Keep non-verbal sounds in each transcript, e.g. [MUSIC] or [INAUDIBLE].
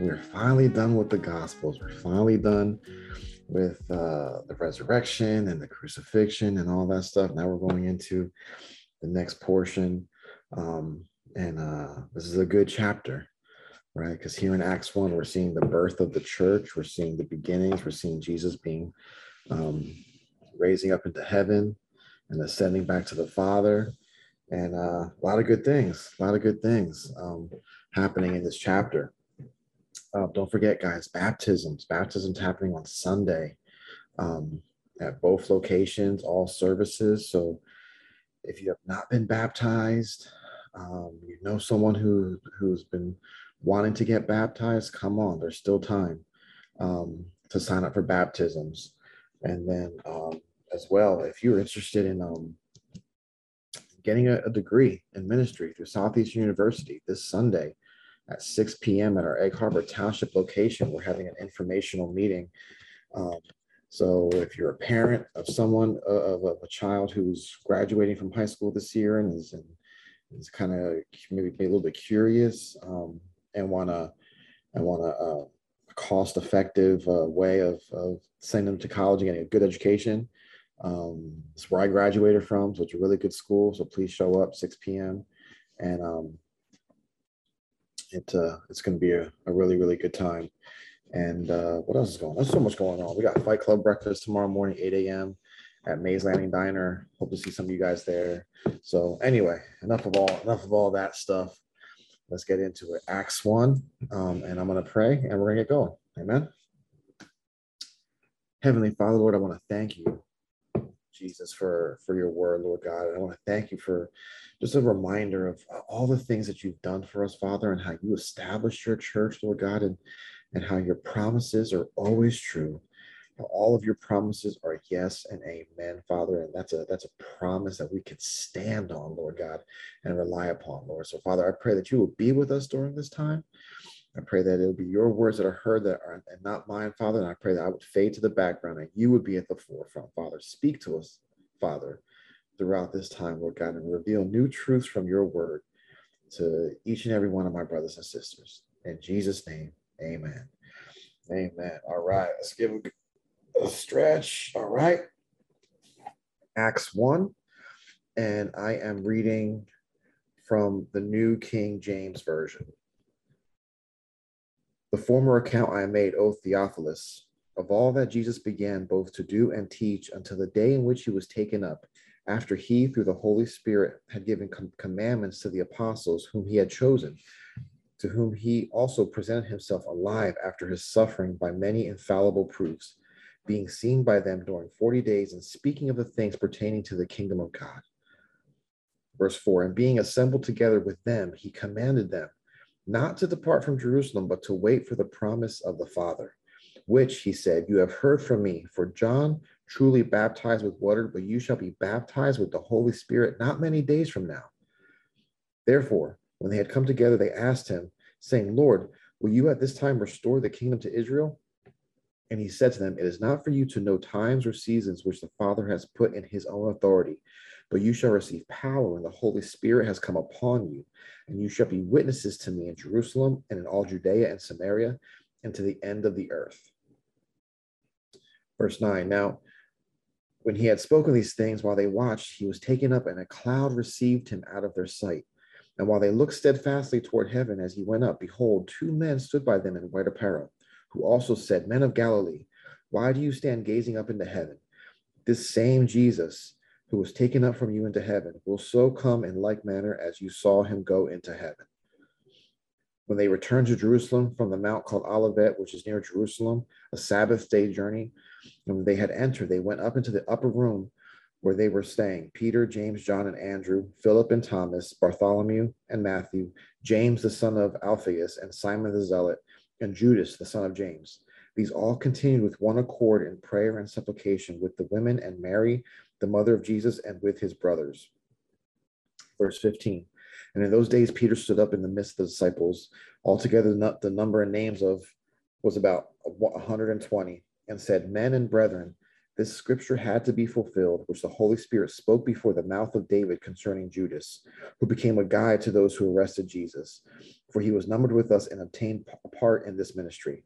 We're finally done with the Gospels. We're finally done with uh, the resurrection and the crucifixion and all that stuff. Now we're going into the next portion. Um, and uh, this is a good chapter right? Because here in Acts 1, we're seeing the birth of the church, we're seeing the beginnings, we're seeing Jesus being um, raising up into heaven and ascending back to the Father. And uh, a lot of good things, a lot of good things um, happening in this chapter. Uh, don't forget, guys, baptisms. Baptisms happening on Sunday um, at both locations, all services. So if you have not been baptized, um, you know someone who who's been wanting to get baptized, come on, there's still time um, to sign up for baptisms. And then um, as well, if you're interested in um, getting a, a, degree in ministry through Southeastern University this Sunday at 6 p.m. at our Egg Harbor Township location, we're having an informational meeting. Um, so if you're a parent of someone, uh, of, of, a child who's graduating from high school this year and is, and is kind of maybe a little bit curious, um, and want to and want a, uh, cost effective uh, way of, of sending them to college and getting a good education. Um, it's where I graduated from, so it's a really good school. So please show up 6 p.m. and um, it uh, it's going to be a, a really really good time. And uh, what else is going on? There's so much going on. We got Fight Club breakfast tomorrow morning, 8 a.m. at Mays Landing Diner. Hope to see some of you guys there. So anyway, enough of all enough of all that stuff let's get into it. Acts 1, um, and I'm going to pray and we're going to get going. Amen. Heavenly Father, Lord, I want to thank you, Jesus, for, for your word, Lord God. And I want to thank you for just a reminder of all the things that you've done for us, Father, and how you established your church, Lord God, and, and how your promises are always true all of your promises are yes and amen, Father. And that's a that's a promise that we can stand on, Lord God, and rely upon, Lord. So, Father, I pray that you will be with us during this time. I pray that it'll be your words that are heard that are and not mine, Father. And I pray that I would fade to the background and you would be at the forefront, Father. Speak to us, Father, throughout this time, Lord God, and reveal new truths from your word to each and every one of my brothers and sisters. In Jesus' name, amen. Amen. All right, let's give a a stretch. All right. Acts 1. And I am reading from the New King James Version. The former account I made, O Theophilus, of all that Jesus began both to do and teach until the day in which he was taken up, after he, through the Holy Spirit, had given com- commandments to the apostles whom he had chosen, to whom he also presented himself alive after his suffering by many infallible proofs being seen by them during 40 days and speaking of the things pertaining to the kingdom of God. Verse 4 And being assembled together with them, he commanded them not to depart from Jerusalem, but to wait for the promise of the Father, which he said, You have heard from me. For John truly baptized with water, but you shall be baptized with the Holy Spirit not many days from now. Therefore, when they had come together, they asked him, saying, Lord, will you at this time restore the kingdom to Israel? And he said to them, It is not for you to know times or seasons which the Father has put in his own authority, but you shall receive power when the Holy Spirit has come upon you, and you shall be witnesses to me in Jerusalem and in all Judea and Samaria and to the end of the earth. Verse 9 Now, when he had spoken these things while they watched, he was taken up, and a cloud received him out of their sight. And while they looked steadfastly toward heaven as he went up, behold, two men stood by them in white apparel who also said, Men of Galilee, why do you stand gazing up into heaven? This same Jesus who was taken up from you into heaven will so come in like manner as you saw him go into heaven. When they returned to Jerusalem from the mount called Olivet, which is near Jerusalem, a Sabbath day journey, and when they had entered, they went up into the upper room where they were staying Peter, James, John, and Andrew, Philip and Thomas, Bartholomew and Matthew, James the son of Alphaeus, and Simon the Zealot, and Judas the son of James. These all continued with one accord in prayer and supplication with the women and Mary, the mother of Jesus, and with his brothers. Verse 15. And in those days, Peter stood up in the midst of the disciples. Altogether, the number and names of was about 120, and said, Men and brethren, this scripture had to be fulfilled, which the Holy Spirit spoke before the mouth of David concerning Judas, who became a guide to those who arrested Jesus, for he was numbered with us and obtained a part in this ministry.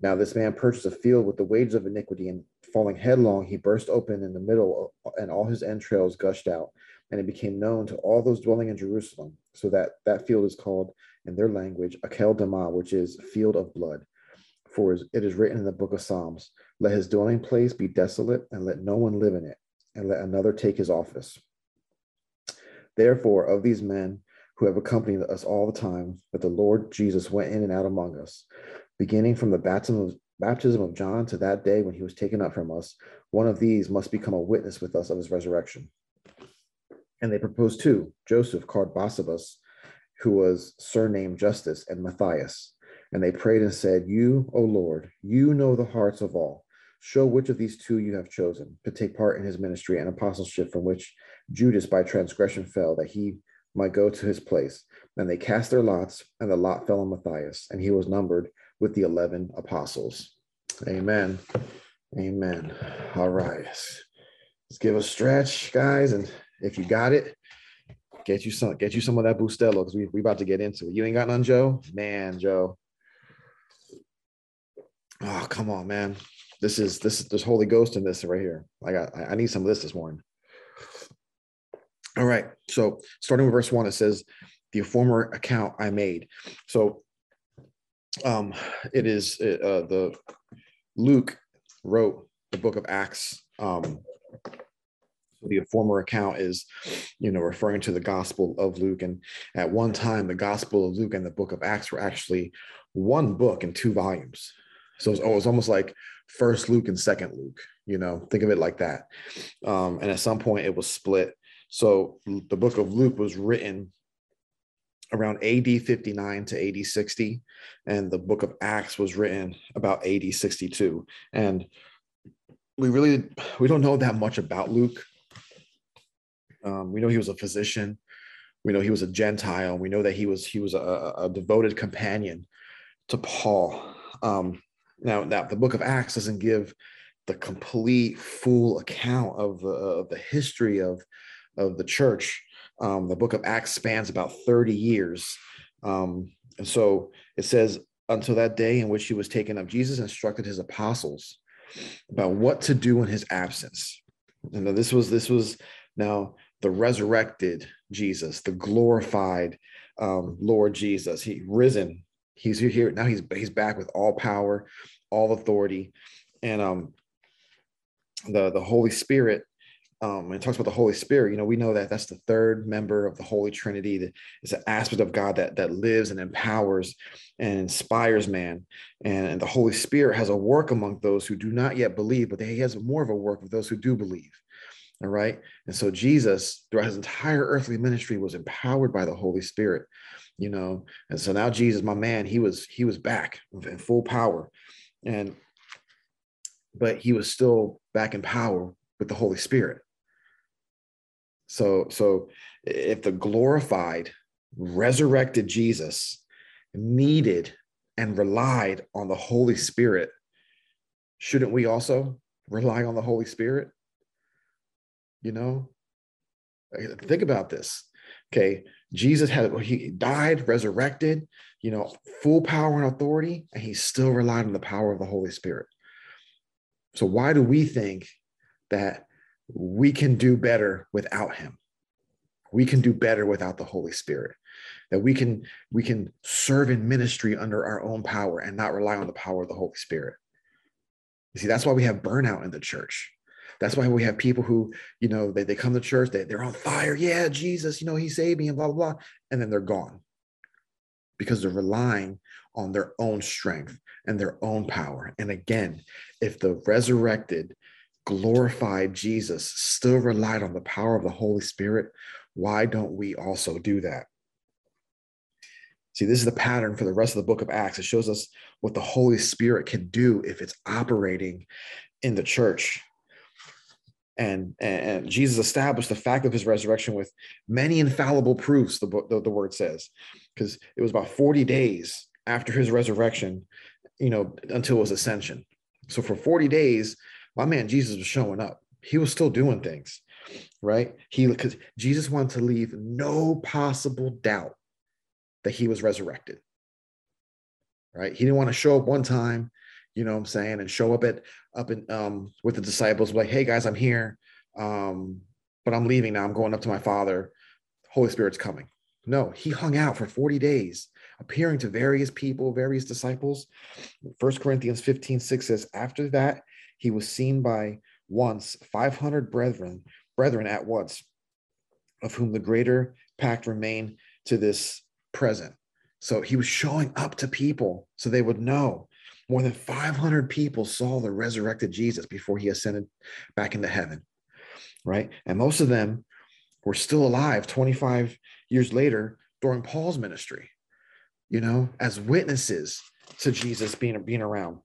Now, this man purchased a field with the wages of iniquity, and falling headlong, he burst open in the middle, and all his entrails gushed out. And it became known to all those dwelling in Jerusalem, so that that field is called in their language Akel Dama, which is field of blood. For it is written in the book of Psalms Let his dwelling place be desolate, and let no one live in it, and let another take his office. Therefore, of these men who have accompanied us all the time, that the Lord Jesus went in and out among us, beginning from the baptism of, baptism of John to that day when he was taken up from us, one of these must become a witness with us of his resurrection. And they proposed two Joseph, called Barsabas, who was surnamed Justus, and Matthias and they prayed and said, You, O Lord, you know the hearts of all. Show which of these two you have chosen to take part in his ministry and apostleship from which Judas by transgression fell, that he might go to his place. And they cast their lots, and the lot fell on Matthias, and he was numbered with the 11 apostles. Amen. Amen. All right. Let's give a stretch, guys. And if you got it, get you some get you some of that Bustelo because we we about to get into it. You ain't got none, Joe? Man, Joe. Oh, come on, man. This is this is there's Holy Ghost in this right here. I got I need some of this this morning. All right. So starting with verse one, it says, the former account I made. So um it is uh, the Luke wrote the book of Acts. Um the former account is, you know, referring to the Gospel of Luke. And at one time, the Gospel of Luke and the book of Acts were actually one book in two volumes. So it was almost like first Luke and second Luke, you know, think of it like that. Um, and at some point it was split. So the book of Luke was written around AD 59 to AD 60, and the book of Acts was written about AD 62. And we really we don't know that much about Luke. Um, we know he was a physician. We know he was a Gentile. We know that he was he was a, a devoted companion to Paul. Um, now, now the book of Acts doesn't give the complete, full account of the, of the history of, of the church. Um, the book of Acts spans about 30 years. Um, and so it says, until that day in which he was taken up, Jesus instructed his apostles about what to do in his absence. And this was this was now the resurrected Jesus, the glorified um, Lord Jesus. He risen He's here now. He's he's back with all power, all authority, and um, the the Holy Spirit. Um, and it talks about the Holy Spirit. You know, we know that that's the third member of the Holy Trinity. That is an aspect of God that that lives and empowers and inspires man. And, and the Holy Spirit has a work among those who do not yet believe, but he has more of a work with those who do believe. All right. And so Jesus, throughout his entire earthly ministry, was empowered by the Holy Spirit you know and so now jesus my man he was he was back in full power and but he was still back in power with the holy spirit so so if the glorified resurrected jesus needed and relied on the holy spirit shouldn't we also rely on the holy spirit? You know? Think about this. Okay Jesus had he died, resurrected, you know, full power and authority, and he still relied on the power of the Holy Spirit. So why do we think that we can do better without him? We can do better without the Holy Spirit. That we can we can serve in ministry under our own power and not rely on the power of the Holy Spirit. You see, that's why we have burnout in the church that's why we have people who, you know, they, they come to church, they, they're on fire. Yeah, Jesus, you know, he saved me and blah, blah, blah. And then they're gone. because they're relying on their own strength and their own power. And again, if the resurrected, glorified Jesus still relied on the power of the Holy Spirit, why don't we also do that? See, this is the pattern for the rest of the book of Acts. It shows us what the Holy Spirit can do if it's operating in the church. And, and Jesus established the fact of his resurrection with many infallible proofs, the, the, the word says, because it was about 40 days after his resurrection, you know, until his ascension. So for 40 days, my man Jesus was showing up. He was still doing things, right? He because Jesus wanted to leave no possible doubt that he was resurrected. Right? He didn't want to show up one time, you know what I'm saying, and show up at up in um with the disciples, like, hey guys, I'm here. Um, but I'm leaving now. I'm going up to my father. Holy Spirit's coming. No, he hung out for 40 days, appearing to various people, various disciples. First Corinthians 15, 6 says, after that, he was seen by once 500 brethren, brethren at once, of whom the greater pact remain to this present. So he was showing up to people so they would know. More than 500 people saw the resurrected Jesus before he ascended back into heaven, right? And most of them were still alive 25 years later during Paul's ministry, you know, as witnesses to Jesus being, being around.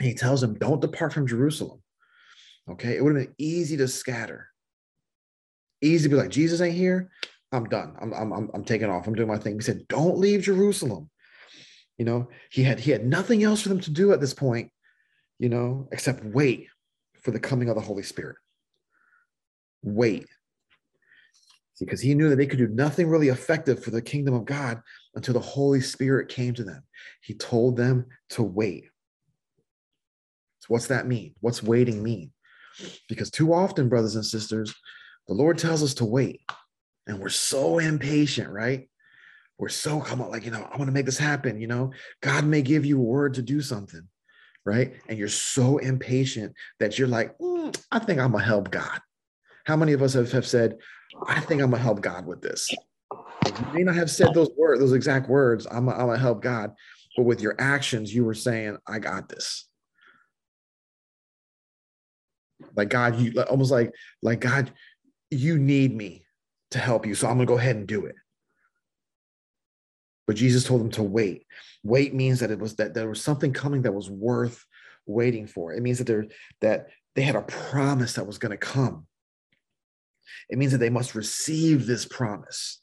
He tells them, don't depart from Jerusalem. Okay. It would have been easy to scatter, easy to be like, Jesus ain't here. I'm done. I'm, I'm, I'm taking off. I'm doing my thing. He said, don't leave Jerusalem. You know, he had, he had nothing else for them to do at this point, you know, except wait for the coming of the Holy Spirit. Wait. Because he knew that they could do nothing really effective for the kingdom of God until the Holy Spirit came to them. He told them to wait. What's that mean? What's waiting mean? Because too often, brothers and sisters, the Lord tells us to wait and we're so impatient, right? We're so come on, like, you know, I want to make this happen. You know, God may give you a word to do something, right? And you're so impatient that you're like, mm, I think I'm gonna help God. How many of us have, have said, I think I'm gonna help God with this? You may not have said those words, those exact words, I'm gonna help God, but with your actions, you were saying, I got this. Like God, you almost like, like God, you need me to help you. So I'm to go ahead and do it. But Jesus told them to wait. Wait means that it was that there was something coming that was worth waiting for. It means that there that they had a promise that was going to come. It means that they must receive this promise.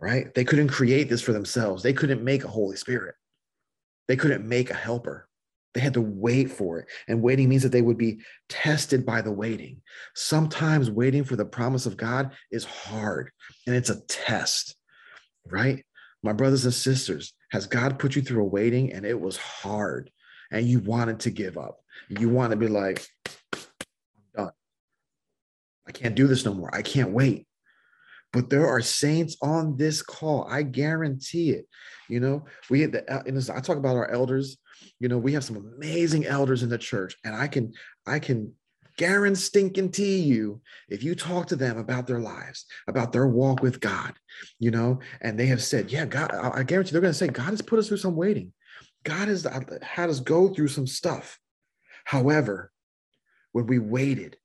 Right? They couldn't create this for themselves. They couldn't make a Holy Spirit. They couldn't make a helper. They had to wait for it. And waiting means that they would be tested by the waiting. Sometimes waiting for the promise of God is hard and it's a test, right? My brothers and sisters, has God put you through a waiting and it was hard and you wanted to give up? You want to be like, I'm done. I can't do this no more. I can't wait. But there are saints on this call. I guarantee it. You know, we had the, and I talk about our elders you know we have some amazing elders in the church and i can i can guarantee you if you talk to them about their lives about their walk with god you know and they have said yeah god i guarantee they're going to say god has put us through some waiting god has uh, had us go through some stuff however when we waited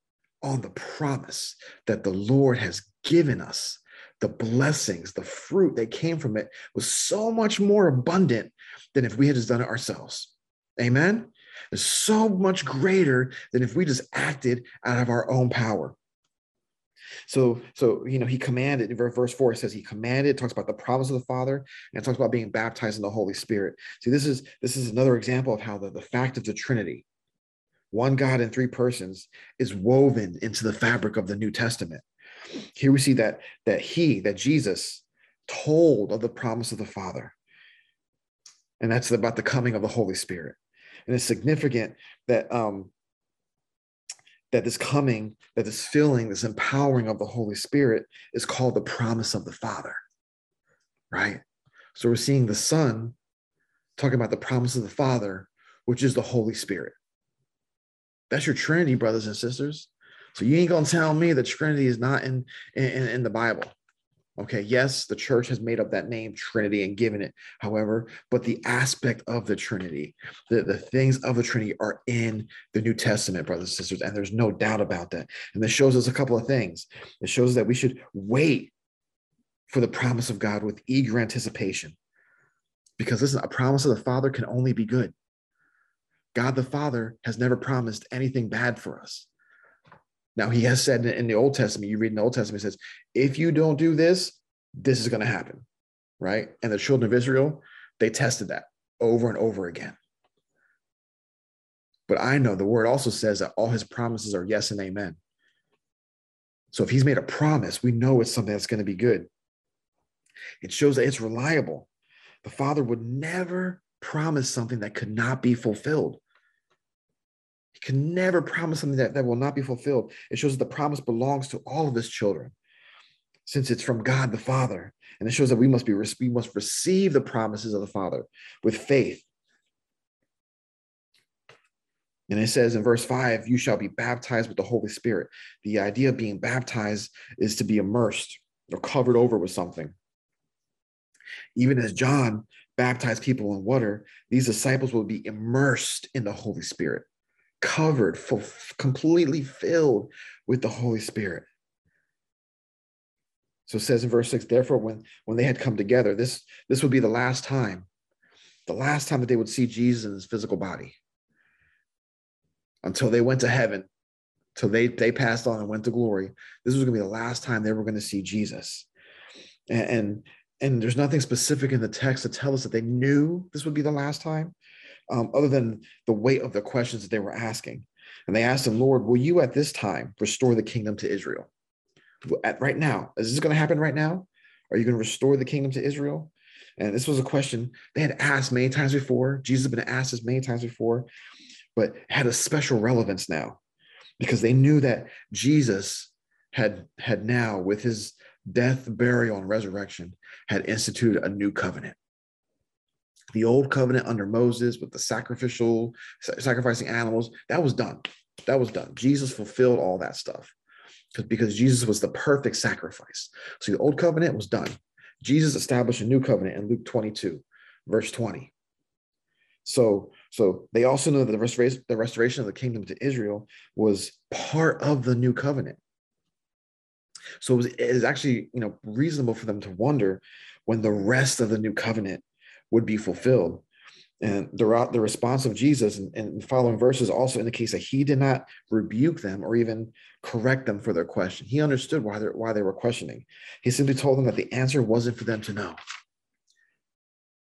on the promise that the lord has given us the blessings, the fruit that came from it was so much more abundant than if we had just done it ourselves. Amen. It's so much greater than if we just acted out of our own power. So, so you know, he commanded. in Verse four It says he commanded. Talks about the promise of the Father, and talks about being baptized in the Holy Spirit. See, this is this is another example of how the, the fact of the Trinity, one God in three persons, is woven into the fabric of the New Testament. Here we see that that he, that Jesus, told of the promise of the Father. And that's about the coming of the Holy Spirit. And it's significant that um, that this coming, that this filling, this empowering of the Holy Spirit is called the promise of the Father. Right? So we're seeing the Son talking about the promise of the Father, which is the Holy Spirit. That's your Trinity, brothers and sisters. So you ain't gonna tell me the Trinity is not in in, in the Bible. Okay, yes, the church has made up that name Trinity and given it, however, but the aspect of the Trinity, the, the things of the Trinity are in the New Testament, brothers and sisters, and there's no doubt about that. And this shows us a couple of things. It shows that we should wait for the promise of God with eager anticipation. Because listen, a promise of the Father can only be good. God the Father has never promised anything bad for us. Now, he has said in the Old Testament, you read in the Old Testament, he says, if you don't do this, this is going to happen, right? And the children of Israel, they tested that over and over again. But I know the word also says that all his promises are yes and amen. So if he's made a promise, we know it's something that's going to be good. It shows that it's reliable. The Father would never promise something that could not be fulfilled. Can never promise something that, that will not be fulfilled. It shows that the promise belongs to all of his children, since it's from God the Father. And it shows that we must be we must receive the promises of the Father with faith. And it says in verse 5, you shall be baptized with the Holy Spirit. The idea of being baptized is to be immersed or covered over with something. Even as John baptized people in water, these disciples will be immersed in the Holy Spirit covered, full, completely filled with the Holy Spirit. So it says in verse 6, therefore, when, when they had come together, this, this would be the last time, the last time that they would see Jesus in his physical body until they went to heaven, till they, they passed on and went to glory. This was going to be the last time they were going to see Jesus. And, and, and there's nothing specific in the text to tell us that they knew this would be the last time um, other than the weight of the questions that they were asking. And they asked him, Lord, will you at this time restore the kingdom to Israel? At right now, is this going to happen right now? Are you going to restore the kingdom to Israel? And this was a question they had asked many times before. Jesus had been asked this many times before, but had a special relevance now because they knew that Jesus had had now, with his death, burial, and resurrection, had instituted a new covenant the old covenant under Moses with the sacrificial sacrificing animals, that was done. That was done. Jesus fulfilled all that stuff because Jesus was the perfect sacrifice. So the old covenant was done. Jesus established a new covenant in Luke 22, verse 20. So, so they also know that the restoration, the restoration of the kingdom to Israel was part of the new covenant. So it, was, it is actually, you know, reasonable for them to wonder when the rest of the new covenant would be fulfilled. And the, the response of Jesus in, in following verses also indicates that he did not rebuke them or even correct them for their question. He understood why, why they were questioning. He simply told them that the answer wasn't for them to know.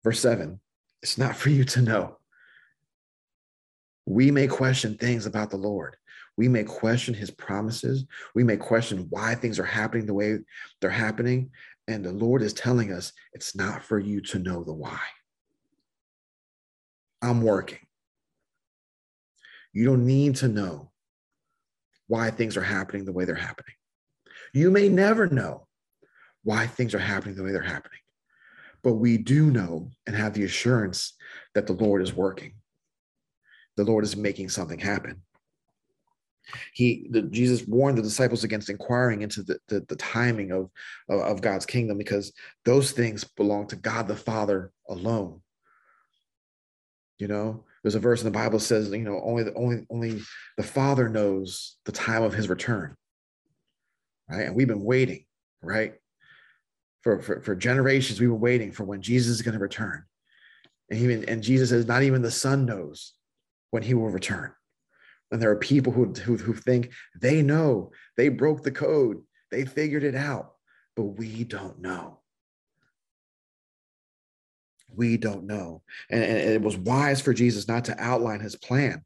Verse 7 it's not for you to know. We may question things about the Lord. We may question his promises. We may question why things are happening the way they're happening. And the Lord is telling us it's not for you to know the why. I'm working. You don't need to know why things are happening the way they're happening. You may never know why things are happening the way they're happening, but we do know and have the assurance that the Lord is working. The Lord is making something happen. He, the, Jesus warned the disciples against inquiring into the, the, the timing of, of, of God's kingdom because those things belong to God the Father alone. You know, there's a verse in the Bible says, you know, only the only only the Father knows the time of his return. Right. And we've been waiting, right? For, for, for generations, we've been waiting for when Jesus is going to return. And even and Jesus says, not even the Son knows when he will return. And there are people who, who, who think they know, they broke the code, they figured it out, but we don't know we don't know. And, and, it was wise for Jesus not to outline his plan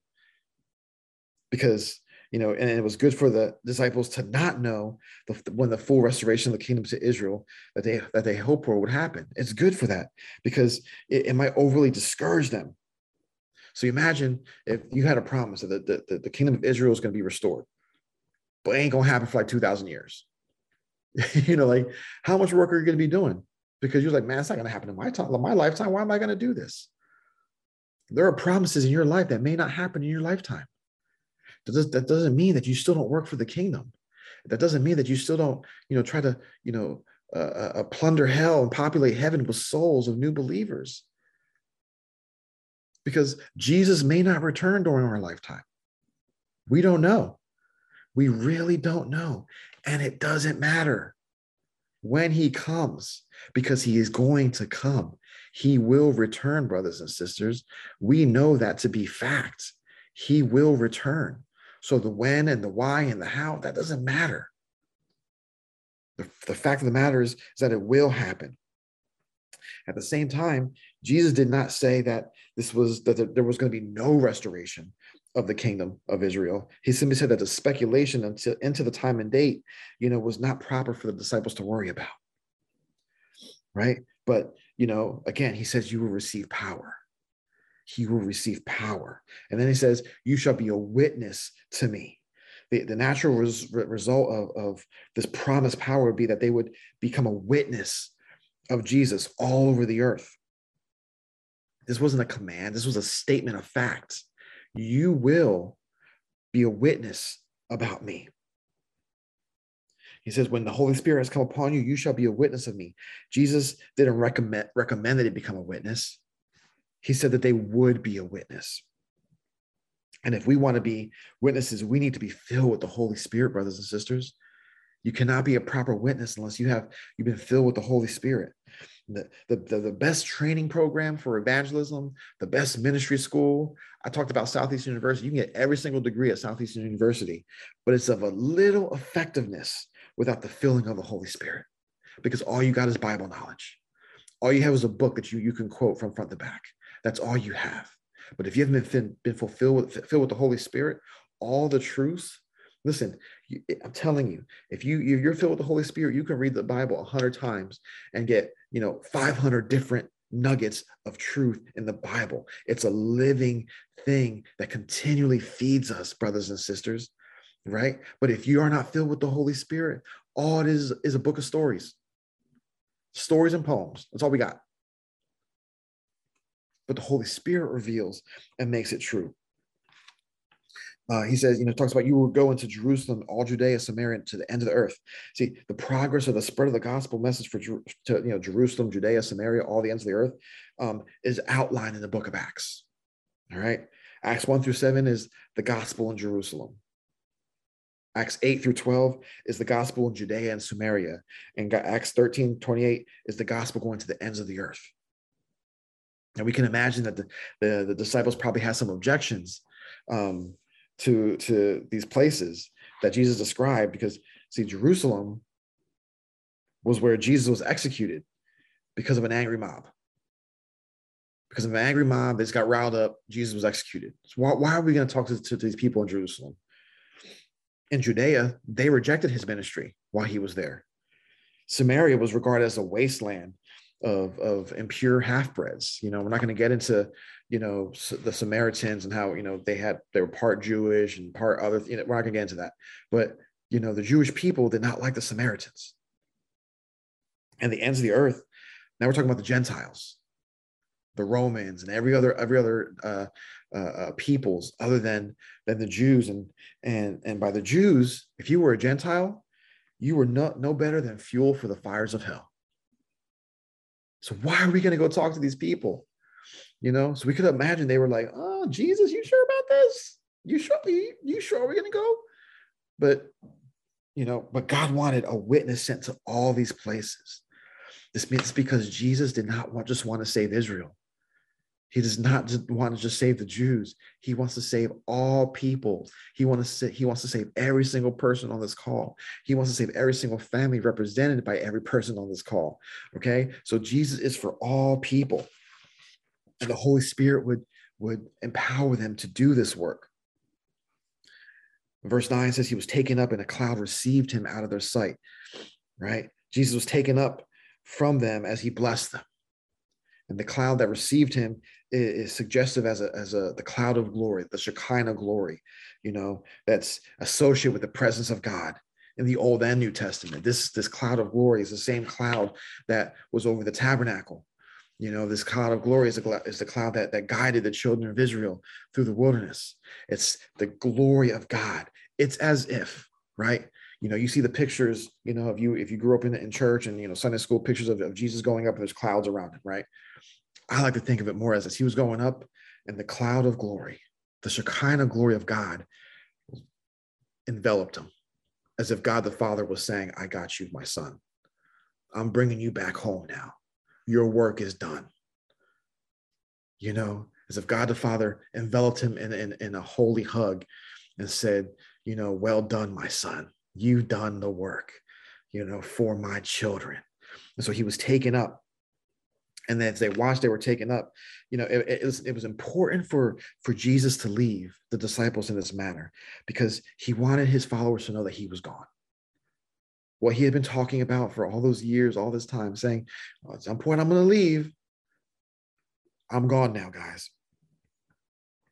because, you know, and it was good for the disciples to not know the, when the full restoration of the kingdom to Israel that they that they hope for would happen. It's good for that because it, it might overly discourage them. So imagine if you had a promise that the, the, the kingdom of Israel is going to be restored, but it ain't going to happen for like 2,000 years. [LAUGHS] you know, like how much work are you going to be doing? Because you're like, man, it's not going to happen in my time, my lifetime. Why am I going to do this? There are promises in your life that may not happen in your lifetime. That doesn't mean that you still don't work for the kingdom. That doesn't mean that you still don't, you know, try to, you know, uh, uh, plunder hell and populate heaven with souls of new believers. Because Jesus may not return during our lifetime. We don't know. We really don't know. And it doesn't matter when he comes because he is going to come. He will return, brothers and sisters. We know that to be fact. He will return. So the when and the why and the how, that doesn't matter. The, the fact of the matter is, is that it will happen. At the same time, Jesus did not say that this was that there was going to be no restoration of the kingdom of Israel. He simply said that the speculation until into the time and date, you know, was not proper for the disciples to worry about. Right. But, you know, again, he says, you will receive power. He will receive power. And then he says, you shall be a witness to me. The, the natural res, result of, of this promised power would be that they would become a witness of Jesus all over the earth. This wasn't a command, this was a statement of fact. you will be a witness about me. He says, when the Holy Spirit has come upon you, you shall be a witness of me. Jesus didn't recommend, recommend that they become a witness. He said that they would be a witness. And if we want to be witnesses, we need to be filled with the Holy Spirit, brothers and sisters. You cannot be a proper witness unless you have you've been filled with the Holy Spirit the, the, the, best training program for evangelism, the best ministry school. I talked about Southeastern University. You can get every single degree at Southeastern University, but it's of a little effectiveness without the filling of the Holy Spirit because all you got is Bible knowledge. All you have is a book that you, you can quote from front to back. That's all you have. But if you haven't been, been fulfilled with, filled with the Holy Spirit, all the truths Listen, I'm telling you, if you if you're filled with the Holy Spirit, you can read the Bible a hundred times and get you know 500 different nuggets of truth in the Bible. It's a living thing that continually feeds us, brothers and sisters, right? But if you are not filled with the Holy Spirit, all it is is a book of stories, stories and poems. That's all we got. But the Holy Spirit reveals and makes it true. Uh, he says, you know, talks about you will go into Jerusalem, all Judea, Samaria, to the end of the earth. See, the progress of the spread of the gospel message for to, you know Jerusalem, Judea, Samaria, all the ends of the earth, um, is outlined in the book of Acts. All right, Acts one through seven is the gospel in Jerusalem. Acts 8 through 12 is the gospel in Judea and Samaria. And Acts 13, 28 is the gospel going to the ends of the earth. And we can imagine that the, the, the disciples probably had some objections um, to to these places that Jesus described because see Jerusalem was where Jesus was executed because of an angry mob. Because of an angry mob, they just got riled up. Jesus was executed. So why, why are we going to talk to, to these people in Jerusalem? In Judea, they rejected his ministry while he was there. Samaria was regarded as a wasteland of, of impure half-breds. You know, we're not going to get into you know the Samaritans and how you know they had they were part Jewish and part other. You know, we're not gonna get into that, but you know the Jewish people did not like the Samaritans and the ends of the earth. Now we're talking about the Gentiles, the Romans, and every other every other uh, uh, uh, peoples other than than the Jews. And and and by the Jews, if you were a Gentile, you were no no better than fuel for the fires of hell. So why are we going to go talk to these people? you know so we could imagine they were like oh jesus you sure about this you sure you, you sure we're gonna go but you know but god wanted a witness sent to all these places this means because jesus did not want, just want to save israel he does not want to just save the jews he wants to save all people he wants to he wants to save every single person on this call he wants to save every single family represented by every person on this call okay so jesus is for all people and the Holy Spirit would, would empower them to do this work. Verse 9 says he was taken up and a cloud received him out of their sight, right? Jesus was taken up from them as he blessed them. And the cloud that received him is, suggestive as a, as a the cloud of glory, the Shekinah glory, you know, that's associated with the presence of God in the Old and New Testament. This, this cloud of glory is the same cloud that was over the tabernacle you know, this cloud of glory is, a, is the cloud that, that guided the children of Israel through the wilderness. It's the glory of God. It's as if, right? you know, you see the pictures, you know, of you if you grew up in, in church and you know Sunday school pictures of, of Jesus going up and there's clouds around him, right? I like to think of it more as as he was going up and the cloud of glory, the Shekinah glory of God enveloped him, as if God the Father was saying, I got you, my son. I'm bringing you back home now. Your work is done. You know, as if God the Father enveloped him in, in, in a holy hug and said, You know, well done, my son. You've done the work, you know, for my children. And so he was taken up and then as they watched they were taken up. You know it, it, was, it was important for for jesus to leave the disciples in this manner because he wanted his followers to know that he was gone. What he had been talking about for all those years all this time saying well, at some point i'm going to leave. I'm gone now guys.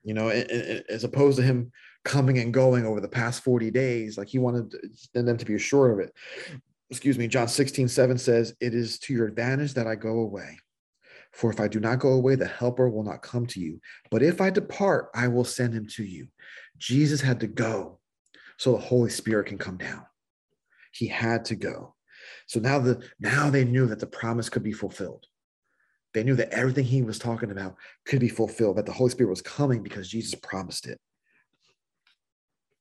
You know as opposed to him coming and going over the past 40 days like he wanted them to be assured of it. Excuse me john 16 7 says it is to your advantage that i go away for if I do not go away, the helper will not come to you. But if I depart, I will send him to you. Jesus had to go so the Holy Spirit can come down. He had to go. So now the now they knew that the promise could be fulfilled. They knew that everything he was talking about could be fulfilled, that the Holy Spirit was coming because Jesus promised it.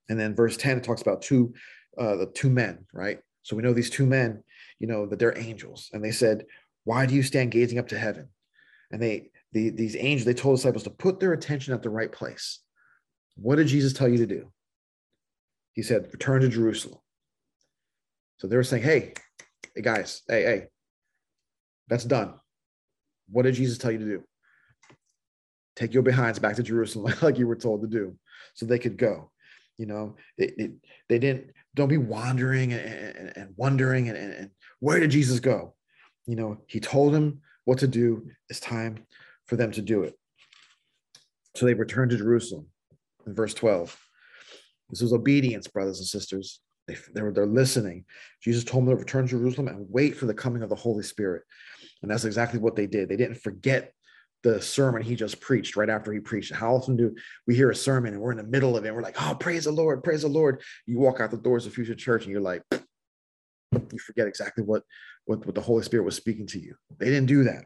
And then verse 10 it talks about two uh, the two men, right? So we know these two men, you know, that they're angels. And they said, Why do you stand gazing up to heaven? And they the, these angels they told disciples to put their attention at the right place. What did jesus tell you to do? He said return to jerusalem. So they were saying hey hey guys hey hey that's done. What did jesus tell you to do? Take your behinds back to jerusalem [LAUGHS] like you were told to do so they could go. You know it, it, they didn't don't be wandering and, and, and wondering and, and, where did jesus go? You know he told him what to do. It's time for them to do it. So they returned to Jerusalem in verse 12. This was obedience, brothers and sisters. They, they were they're listening. Jesus told them to return to Jerusalem and wait for the coming of the Holy Spirit. And that's exactly what they did. They didn't forget the sermon he just preached right after he preached. How often do we hear a sermon and we're in the middle of it? And we're like, oh, praise the Lord, praise the Lord. You walk out the doors of Fusion Church and you're like, you forget exactly what, what, what the Holy Spirit was speaking to you. They didn't do that.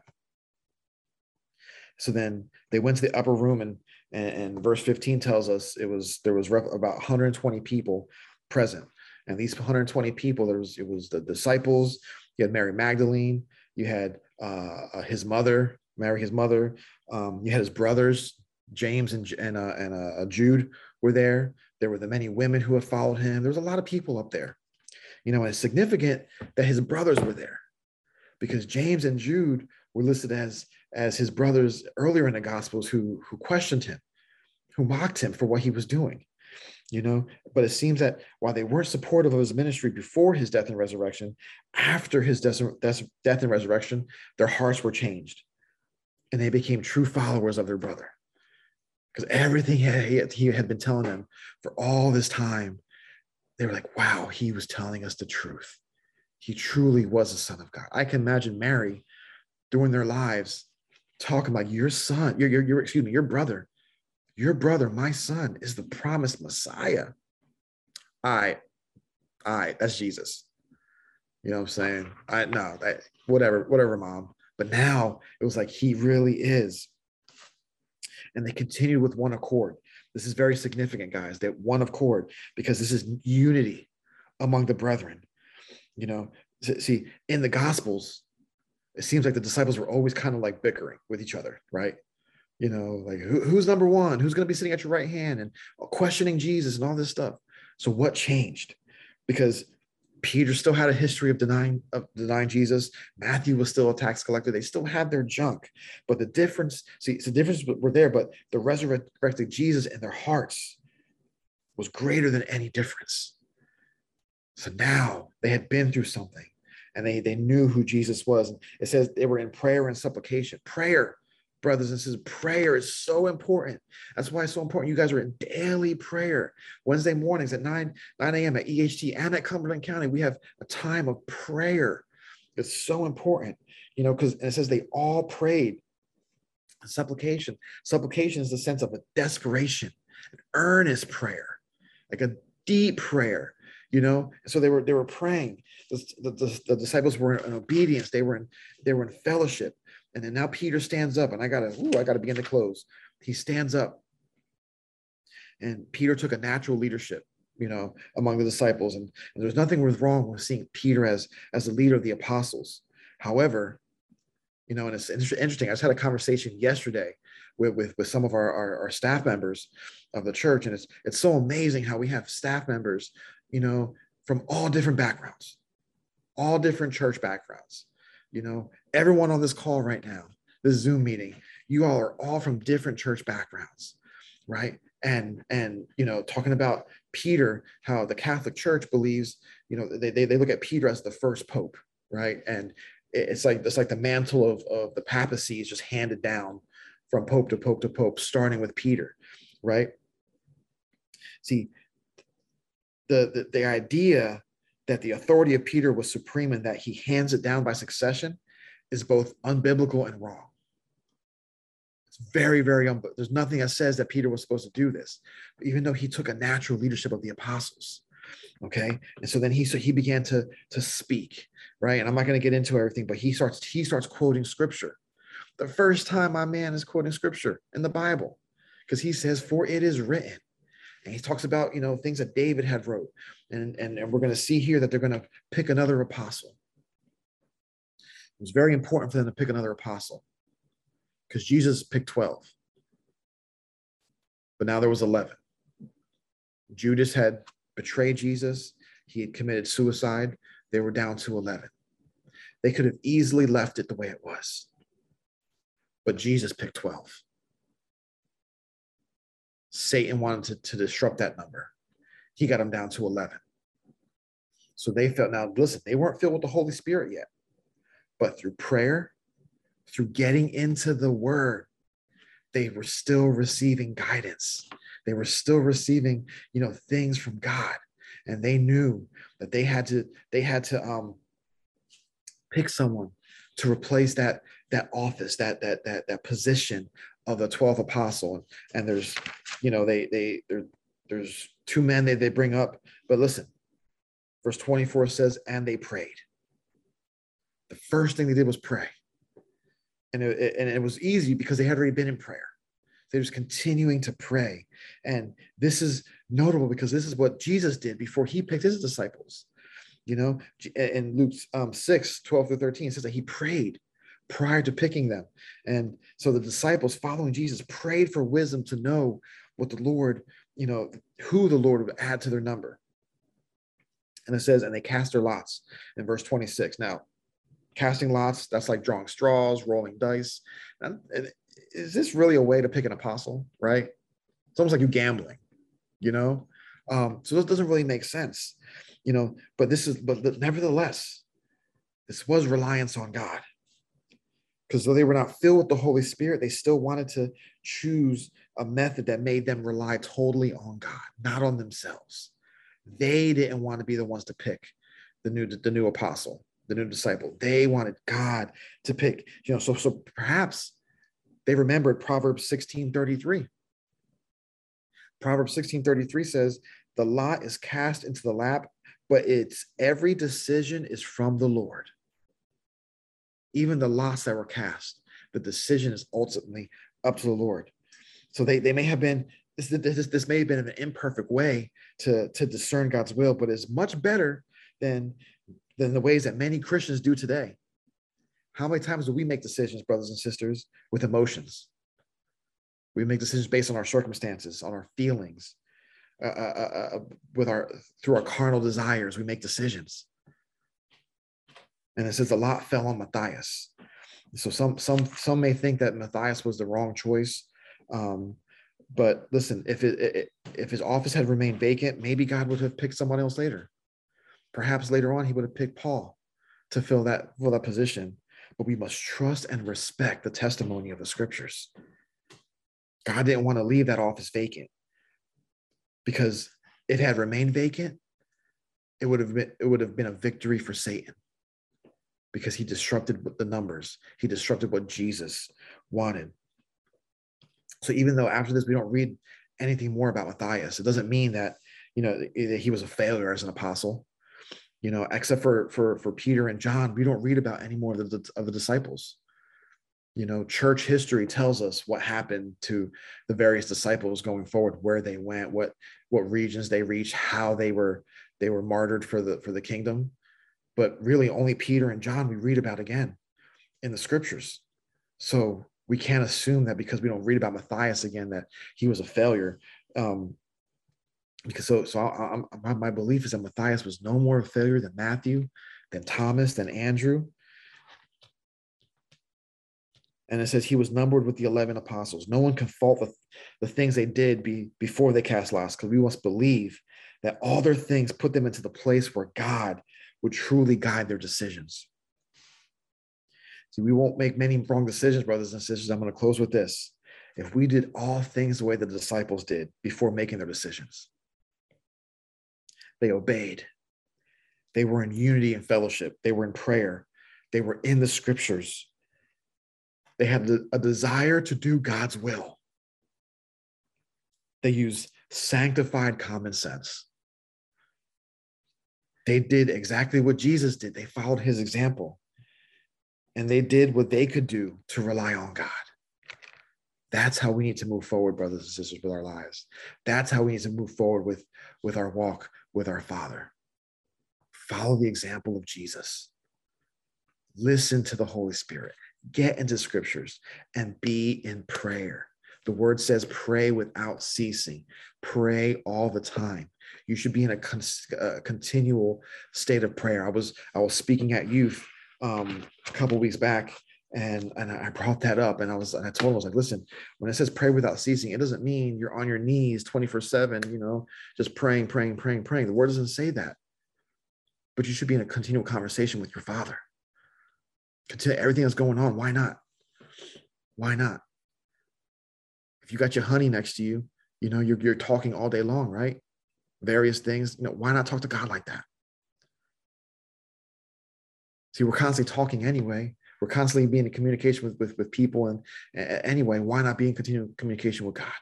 So then they went to the upper room and, and, and verse 15 tells us it was there was about 120 people present. And these 120 people, there was it was the disciples, you had Mary Magdalene, you had uh, his mother, Mary, his mother, um, you had his brothers, James and and, uh, and uh, Jude were there. There were the many women who had followed him. There was a lot of people up there. You know, it's significant that his brothers were there because James and Jude were listed as as his brothers earlier in the gospels who who questioned him, who mocked him for what he was doing. You know, but it seems that while they weren't supportive of his ministry before his death and resurrection, after his death, death and resurrection, their hearts were changed and they became true followers of their brother. Because everything he had been telling them for all this time they were like, wow, he was telling us the truth. He truly was the son of God. I can imagine Mary during their lives talking about your son, your, your, your excuse me, your brother, your brother, my son, is the promised Messiah. I, I, that's Jesus. You know what I'm saying? I no, that whatever, whatever, mom. But now it was like he really is. And they continued with one accord. This is very significant, guys, that one of accord, because this is unity among the brethren. You know, see, in the Gospels, it seems like the disciples were always kind of like bickering with each other, right? You know, like who, who's number one? Who's going to be sitting at your right hand and questioning Jesus and all this stuff. So, what changed? Because Peter still had a history of denying of denying Jesus. Matthew was still a tax collector. They still had their junk, but the difference, see, the difference were there, but the resurrected Jesus in their hearts was greater than any difference. So now they had been through something, and they they knew who Jesus was. And It says they were in prayer and supplication. Prayer brothers and sisters. Prayer is so important. That's why it's so important. You guys are in daily prayer. Wednesday mornings at 9, 9 a.m. at EHT and at Cumberland County, we have a time of prayer. It's so important, you know, because it says they all prayed. Supplication. Supplication is the sense of a desperation, an earnest prayer, like a deep prayer. you know so they were they were praying the, the, the, the disciples were in obedience they were in they were in fellowship and then now peter stands up and i gotta ooh, i gotta begin to close. He stands up. And peter took a natural leadership you know among the disciples. And, and there's nothing wrong with seeing peter as as the leader of the apostles. However you know and it's interesting i just had a conversation yesterday with, with, with some of our, our, our staff members of the church. And it's it's so amazing how we have staff members you know from all different backgrounds all different church backgrounds you know everyone on this call right now this zoom meeting you all are all from different church backgrounds right? And and you know talking about peter how the catholic church believes you know they, they, they look at peter as the first pope right? And it's like it's like the mantle of, of the papacy is just handed down from pope to pope to pope starting with peter right? See the, the, the idea that the authority of peter was supreme and that he hands it down by succession is both unbiblical and wrong. It's very very un- there's nothing that says that peter was supposed to do this even though he took a natural leadership of the apostles okay? And so then he so he began to to speak right? And i'm not going to get into everything but he starts he starts quoting scripture. The first time my man is quoting scripture in the bible because he says for it is written and he talks about you know things that david had wrote. And and, and we're going to see here that they're going to pick another apostle. It was very important for them to pick another apostle because jesus picked 12 but now there was 11 judas had betrayed jesus. He had committed suicide. They were down to 11 they could have easily left it the way it was. But jesus picked 12 Satan wanted to, to disrupt that number. He got them down to 11. So they felt now, listen, they weren't filled with the Holy Spirit yet, but through prayer, through getting into the word, they were still receiving guidance. They were still receiving, you know, things from God. And they knew that they had to, they had to um pick someone to replace that that office, that that that that position of the 12th apostle. And there's, you know, they they there, there's two men that they bring up. But listen, verse 24 says, and they prayed. The first thing they did was pray. And it, and it was easy because they had already been in prayer. They're just continuing to pray. And this is notable because this is what Jesus did before he picked his disciples. You know, in Luke um, 6, 12 through 13, it says that he prayed prior to picking them. And so the disciples following Jesus prayed for wisdom to know what the Lord, you know, who the Lord would add to their number. And it says, and they cast their lots in verse 26. Now, casting lots, that's like drawing straws, rolling dice. And, and is this really a way to pick an apostle, right? It's almost like you're gambling, you know? Um, so this doesn't really make sense, you know, but this is, but nevertheless, this was reliance on God because though they were not filled with the Holy Spirit, they still wanted to choose a method that made them rely totally on God, not on themselves. They didn't want to be the ones to pick the new the new apostle, the new disciple. They wanted God to pick, you know, so so perhaps they remembered Proverbs 16:33. Proverbs 16:33 says, "The lot is cast into the lap, but its every decision is from the Lord." Even the lots that were cast, the decision is ultimately up to the Lord. So they, they may have been, this, this, this may have been an imperfect way to, to discern God's will, but it's much better than, than the ways that many Christians do today. How many times do we make decisions, brothers and sisters, with emotions? We make decisions based on our circumstances, on our feelings, uh, uh, uh, uh with our through our carnal desires. We make decisions. And it says a lot fell on Matthias. So some some some may think that Matthias was the wrong choice. Um, but listen, if it, it if his office had remained vacant, maybe God would have picked someone else later. Perhaps later on he would have picked Paul to fill that fill that position. But we must trust and respect the testimony of the scriptures. God didn't want to leave that office vacant because it had remained vacant, it would have been it would have been a victory for Satan because he disrupted the numbers. He disrupted what Jesus wanted. So even though after this we don't read anything more about Matthias, it doesn't mean that you know, he was a failure as an apostle. You know, except for for for Peter and John, we don't read about any more of the, of the disciples. You know, church history tells us what happened to the various disciples going forward, where they went, what what regions they reached, how they were they were martyred for the for the kingdom. But really, only Peter and John we read about again in the scriptures. So we can't assume that because we don't read about Matthias again that he was a failure. Um, because so so I, I, my belief is that Matthias was no more a failure than Matthew, than Thomas, than Andrew. And it says he was numbered with the 11 apostles. No one can fault the, the things they did be, before they cast lots, because we must believe that all their things put them into the place where God would truly guide their decisions. See, we won't make many wrong decisions, brothers and sisters. I'm going to close with this. If we did all things the way the disciples did before making their decisions, they obeyed. They were in unity and fellowship. They were in prayer. They were in the scriptures. They had a desire to do God's will. They used sanctified common sense. They did exactly what Jesus did. They followed his example and they did what they could do to rely on God. That's how we need to move forward, brothers and sisters, with our lives. That's how we need to move forward with, with our walk with our Father. Follow the example of Jesus. Listen to the Holy Spirit. Get into scriptures and be in prayer. The word says, pray without ceasing, pray all the time. You should be in a, con- a continual state of prayer. I was I was speaking at youth um, a couple weeks back, and and I brought that up, and I was and I told him I was like, listen, when it says pray without ceasing, it doesn't mean you're on your knees 24 seven, you know, just praying, praying, praying, praying. The word doesn't say that, but you should be in a continual conversation with your Father. Continue everything that's going on. Why not? Why not? If you got your honey next to you, you know you're you're talking all day long, right? Various things. You know, why not talk to God like that? See, we're constantly talking anyway we're constantly being in communication with, with, with people. And uh, anyway, why not be in continual communication with God?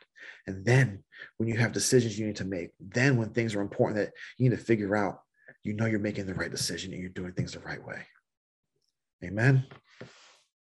And then when you have decisions you need to make, then when things are important that you need to figure out, you know you're making the right decision and you're doing things the right way. Amen.